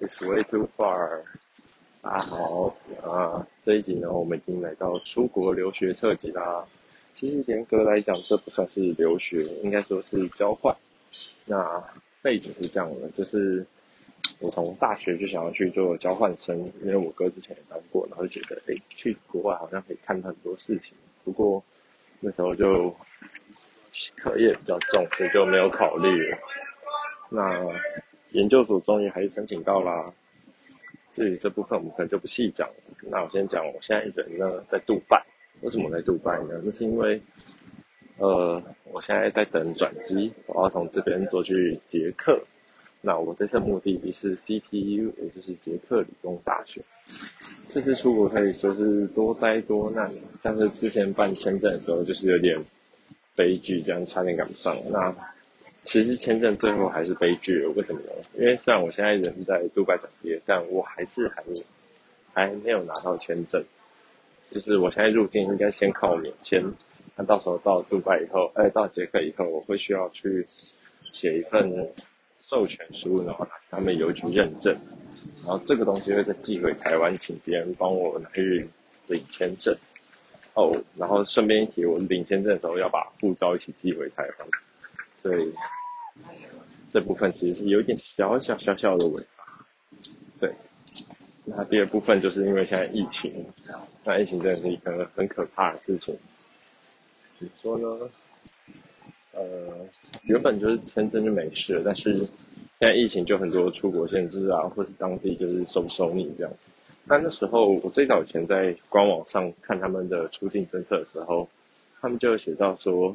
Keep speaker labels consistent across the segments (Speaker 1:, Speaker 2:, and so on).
Speaker 1: It's way too far。大家好，啊，这一集呢，我们已经来到出国留学特辑啦。其实严格来讲，这不算是留学，应该说是交换。那背景是这样的，就是我从大学就想要去做交换生，因为我哥之前也当过，然后就觉得，哎，去国外好像可以看很多事情。不过那时候就课业比较重，所以就没有考虑。那研究所终于还是申请到啦。至于这部分，我们可能就不细讲了。那我先讲，我现在人呢在杜拜。为什么在杜拜呢？那是因为，呃，我现在在等转机，我要从这边坐去捷克。那我这次目的地是 CPU，也就是捷克理工大学。这次出国可以说是多灾多难，但是之前办签证的时候就是有点悲剧，这样差点赶不上。那其实签证最后还是悲剧了，为什么呢？因为虽然我现在人在杜拜转机，但我还是还还没有拿到签证。就是我现在入境应该先靠免签，那到时候到杜拜以后，哎，到捷克以后，我会需要去写一份授权书，然后拿他们邮局认证，然后这个东西会再寄回台湾，请别人帮我拿去领签证。哦，然后顺便一提，我领签证的时候要把护照一起寄回台湾，所以。这部分其实是有点小小小小的尾巴，对。那第二部分就是因为现在疫情，那疫情真的是一个很可怕的事情。怎么说呢？呃，原本就是签证就没事了，但是现在疫情就很多出国限制啊，或是当地就是收不收你这样。那那时候我最早以前在官网上看他们的出境政策的时候，他们就写到说，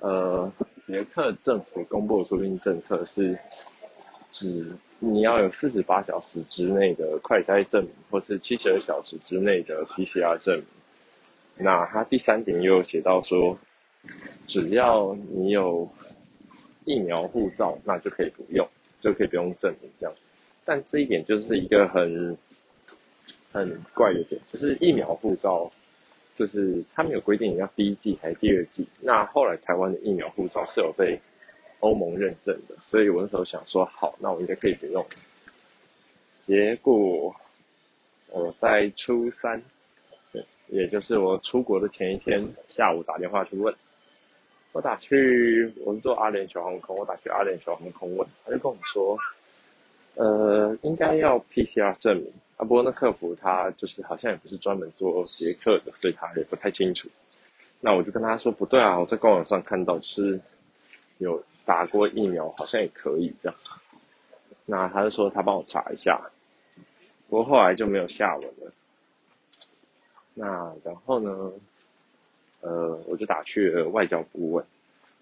Speaker 1: 呃。捷克政府公布的出境政策是，指你要有四十八小时之内的快筛证明，或是七十二小时之内的 PCR 证明。那他第三点又写到说，只要你有疫苗护照，那就可以不用，就可以不用证明这样。但这一点就是一个很很怪的点，就是疫苗护照。就是他们有规定你要第一剂还是第二剂，那后来台湾的疫苗护照是有被欧盟认证的，所以我那时候想说好，那我应该可以不用。结果我在初三，对，也就是我出国的前一天下午打电话去问，我打去我是坐阿联酋航空，我打去阿联酋航空问，他就跟我说，呃，应该要 PCR 证明。啊，不过那客服他就是好像也不是专门做捷克的，所以他也不太清楚。那我就跟他说不对啊，我在官网上看到是有打过疫苗，好像也可以这样。那他就说他帮我查一下，不过后来就没有下文了。那然后呢，呃，我就打去了外交部问。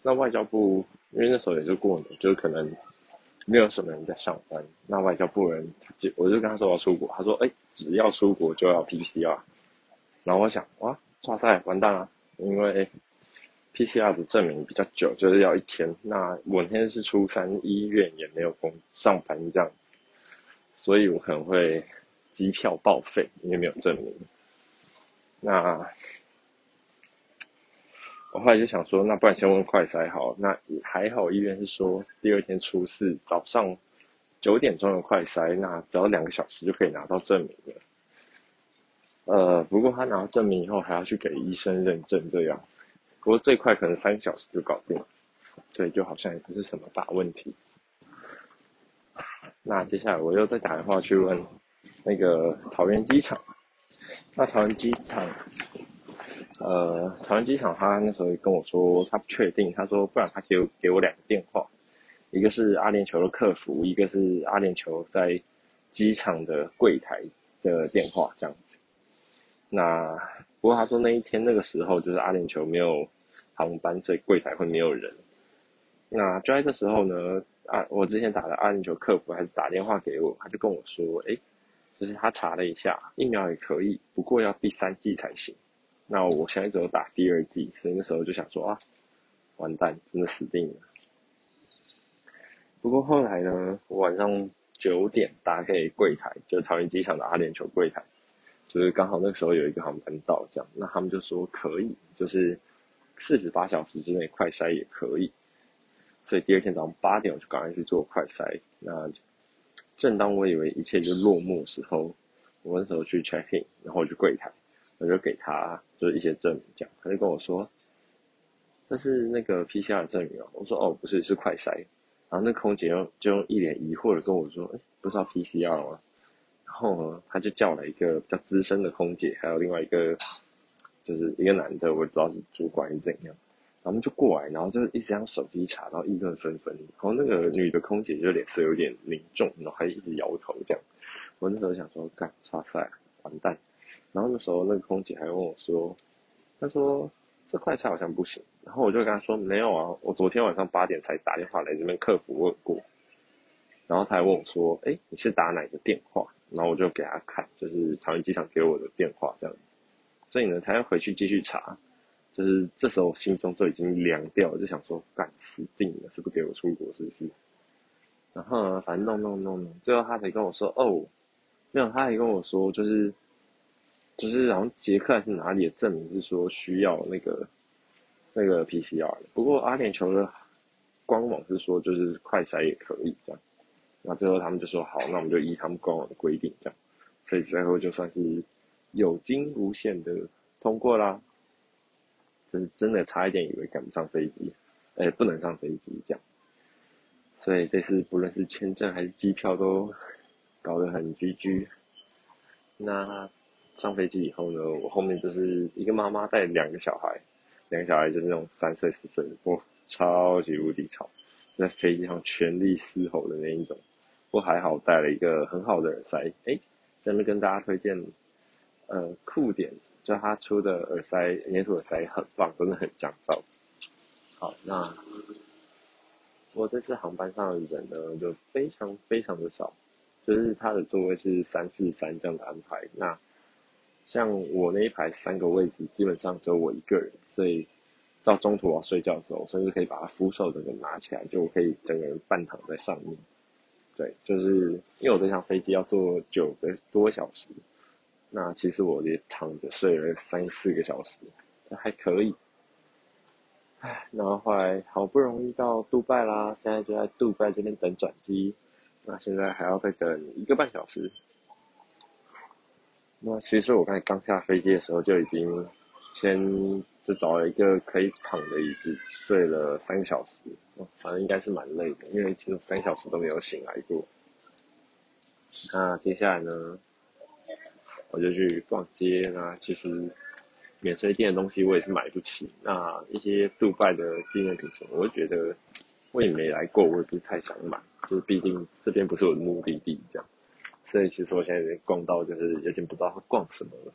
Speaker 1: 那外交部因为那时候也是过年，就是可能。没有什么人在上班，那外交部人就我就跟他说要出国，他说哎，只要出国就要 PCR，然后我想哇，哇塞，完蛋了，因为 PCR 的证明比较久，就是要一天。那我那天是初三，医院也没有工上班这样，所以我可能会机票报废，因为没有证明。那。我后来就想说，那不然先问快筛好。那还好，医院是说第二天初四早上九点钟的快筛，那只要两个小时就可以拿到证明了。呃，不过他拿到证明以后还要去给医生认证，这样。不过最快可能三个小时就搞定了，所以就好像也不是什么大问题。那接下来我又再打电话去问那个桃园机场。那桃园机场。呃，桃园机场他那时候跟我说，他不确定，他说不然他给我给我两个电话，一个是阿联酋的客服，一个是阿联酋在机场的柜台的电话这样子。那不过他说那一天那个时候就是阿联酋没有航班，所以柜台会没有人。那就在这时候呢，啊，我之前打的阿联酋客服还是打电话给我，他就跟我说，诶，就是他查了一下，疫苗也可以，不过要第三剂才行。那我现在只有打第二剂，所以那时候就想说啊，完蛋，真的死定了。不过后来呢，我晚上九点打给柜台，就是桃园机场的阿联酋柜台，就是刚好那个时候有一个航班到，这样，那他们就说可以，就是四十八小时之内快筛也可以。所以第二天早上八点我就赶快去做快筛，那正当我以为一切就落幕的时候，我那时候去 check in，然后我去柜台，我就给他就是一些证明，这样他就跟我说，这是那个 PCR 证明哦。我说哦，不是，是快筛。然后那空姐又就用一脸疑惑的跟我说，哎，不是要 PCR 吗？然后呢，他就叫了一个比较资深的空姐，还有另外一个就是一个男的，我不知道是主管是怎样。然后我们就过来，然后就一直用手机查，然后议论纷纷。然后那个女的空姐就脸色有点凝重，然后还一直摇头这样。我那时候想说，干，哇塞，完蛋。然后那时候那个空姐还问我说，她说这快筛好像不行。然后我就跟她说，没有啊，我昨天晚上八点才打电话来这边客服问过。然后她还问我说，哎，你是打哪个电话？然后我就给她看，就是桃园机场给我的电话这样。所以呢，她要回去继续查。就是这时候，我心中就已经凉掉了，就想说，干死定了，是不给我出国，是不是？然后呢，反正弄弄弄弄，最后他才跟我说，哦，没有，他还跟我说，就是，就是好像捷克还是哪里的证明是说需要那个那个 PCR。不过阿联酋的官网是说，就是快筛也可以这样。那最后他们就说，好，那我们就依他们官网的规定这样。所以最后就算是有惊无险的通过啦。就是真的差一点，以为赶不上飞机，哎、不能上飞机这样。所以这次不论是签证还是机票都搞得很 GG。那上飞机以后呢，我后面就是一个妈妈带两个小孩，两个小孩就是那种三岁四岁的，哇，超级无敌吵，在飞机上全力嘶吼的那一种。不过还好带了一个很好的耳塞，哎、真的跟大家推荐，呃，酷点。就他出的耳塞，黏土耳塞很棒，真的很降噪。好，那我这次航班上的人呢，就非常非常的少，就是他的座位是三四三这样的安排。那像我那一排三个位置，基本上只有我一个人，所以到中途我要睡觉的时候，我甚至可以把它扶手整个拿起来，就我可以整个人半躺在上面。对，就是因为我这趟飞机要坐九个多小时。那其实我也躺着睡了三四个小时，还可以。唉，然后后来好不容易到杜拜啦，现在就在杜拜这边等转机。那现在还要再等一个半小时。那其实我刚才刚下飞机的时候就已经先就找了一个可以躺的椅子睡了三个小时，反正应该是蛮累的，因为其实三小时都没有醒来过。那接下来呢？我就去逛街，啦其实免税店的东西我也是买不起。那一些杜拜的纪念品什么，我就觉得我也没来过，我也不是太想买。就是毕竟这边不是我的目的地，这样。所以其实我现在有点逛到，就是有点不知道会逛什么了。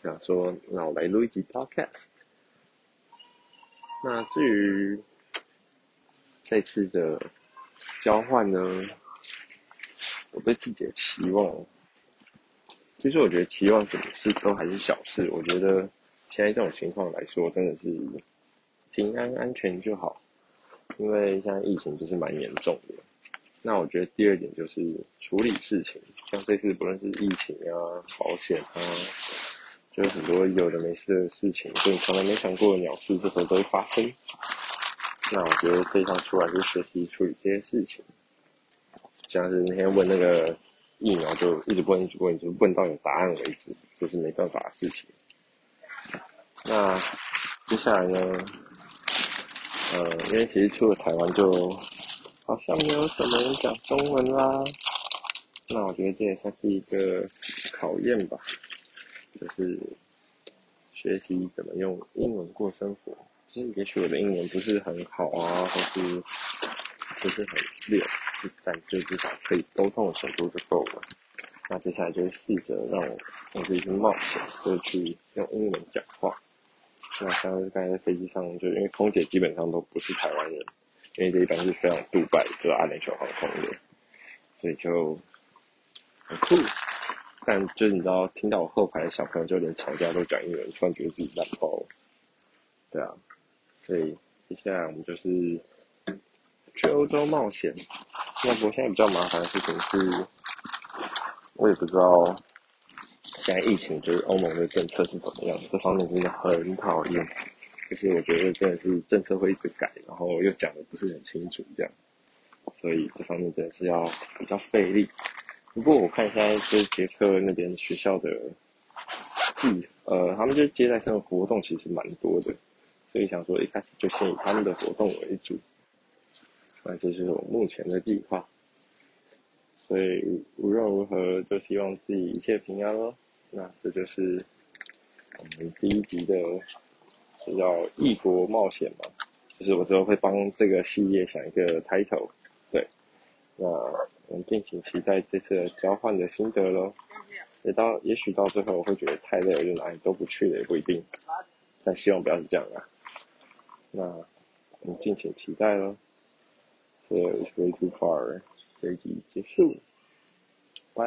Speaker 1: 想说，那我来录一集 Podcast。那至于这次的交换呢，我对自己的期望。其实我觉得期望什么事都还是小事。我觉得现在这种情况来说，真的是平安安全就好。因为现在疫情就是蛮严重的。那我觉得第二点就是处理事情，像这次不论是疫情啊、保险啊，就是很多有的没事的事情，就你从来没想过的鸟事，这时候都会发生。那我觉得这一趟出来就学习处理这些事情，像是那天问那个。疫苗就一直问，一直问，就问到有答案为止，这是没办法的事情。那接下来呢？呃，因为其实出了台湾，就好像没有什么人讲中文啦。那我觉得这也算是一个考验吧，就是学习怎么用英文过生活。其实也许我的英文不是很好啊，或是不是很溜。但就至少可以沟通的程度就够了。那接下来就是试着让我用自己去冒险，就去用英文讲话。那像是刚才在飞机上，就因为空姐基本上都不是台湾人，因为这一班是飞往杜拜，就是阿联酋航空的，所以就很酷。但就是你知道，听到我后排的小朋友就连吵架都讲英文，突然觉得自己烂爆了。对啊，所以接下来我们就是。去欧洲冒险，那不过现在比较麻烦的事情是，我也不知道现在疫情就是欧盟的政策是怎么样，这方面真的很讨厌。就是我觉得真的是政策会一直改，然后又讲的不是很清楚这样。所以这方面真的是要比较费力。不过我看现在就是捷克那边学校的季，呃，他们就接待生的活动其实蛮多的，所以想说一开始就先以他们的活动为主。那这是我目前的计划。所以无论如何，就希望自己一切平安喽。那这就是我们第一集的，就叫《异国冒险》嘛。就是我之后会帮这个系列想一个 title。对，那我们敬请期待这次交换的心得喽。也到，也许到最后我会觉得太累了，就哪里都不去了，也不一定。但希望不要是这样啊。那我们敬请期待喽。So it's way too far. 这一集结束，拜。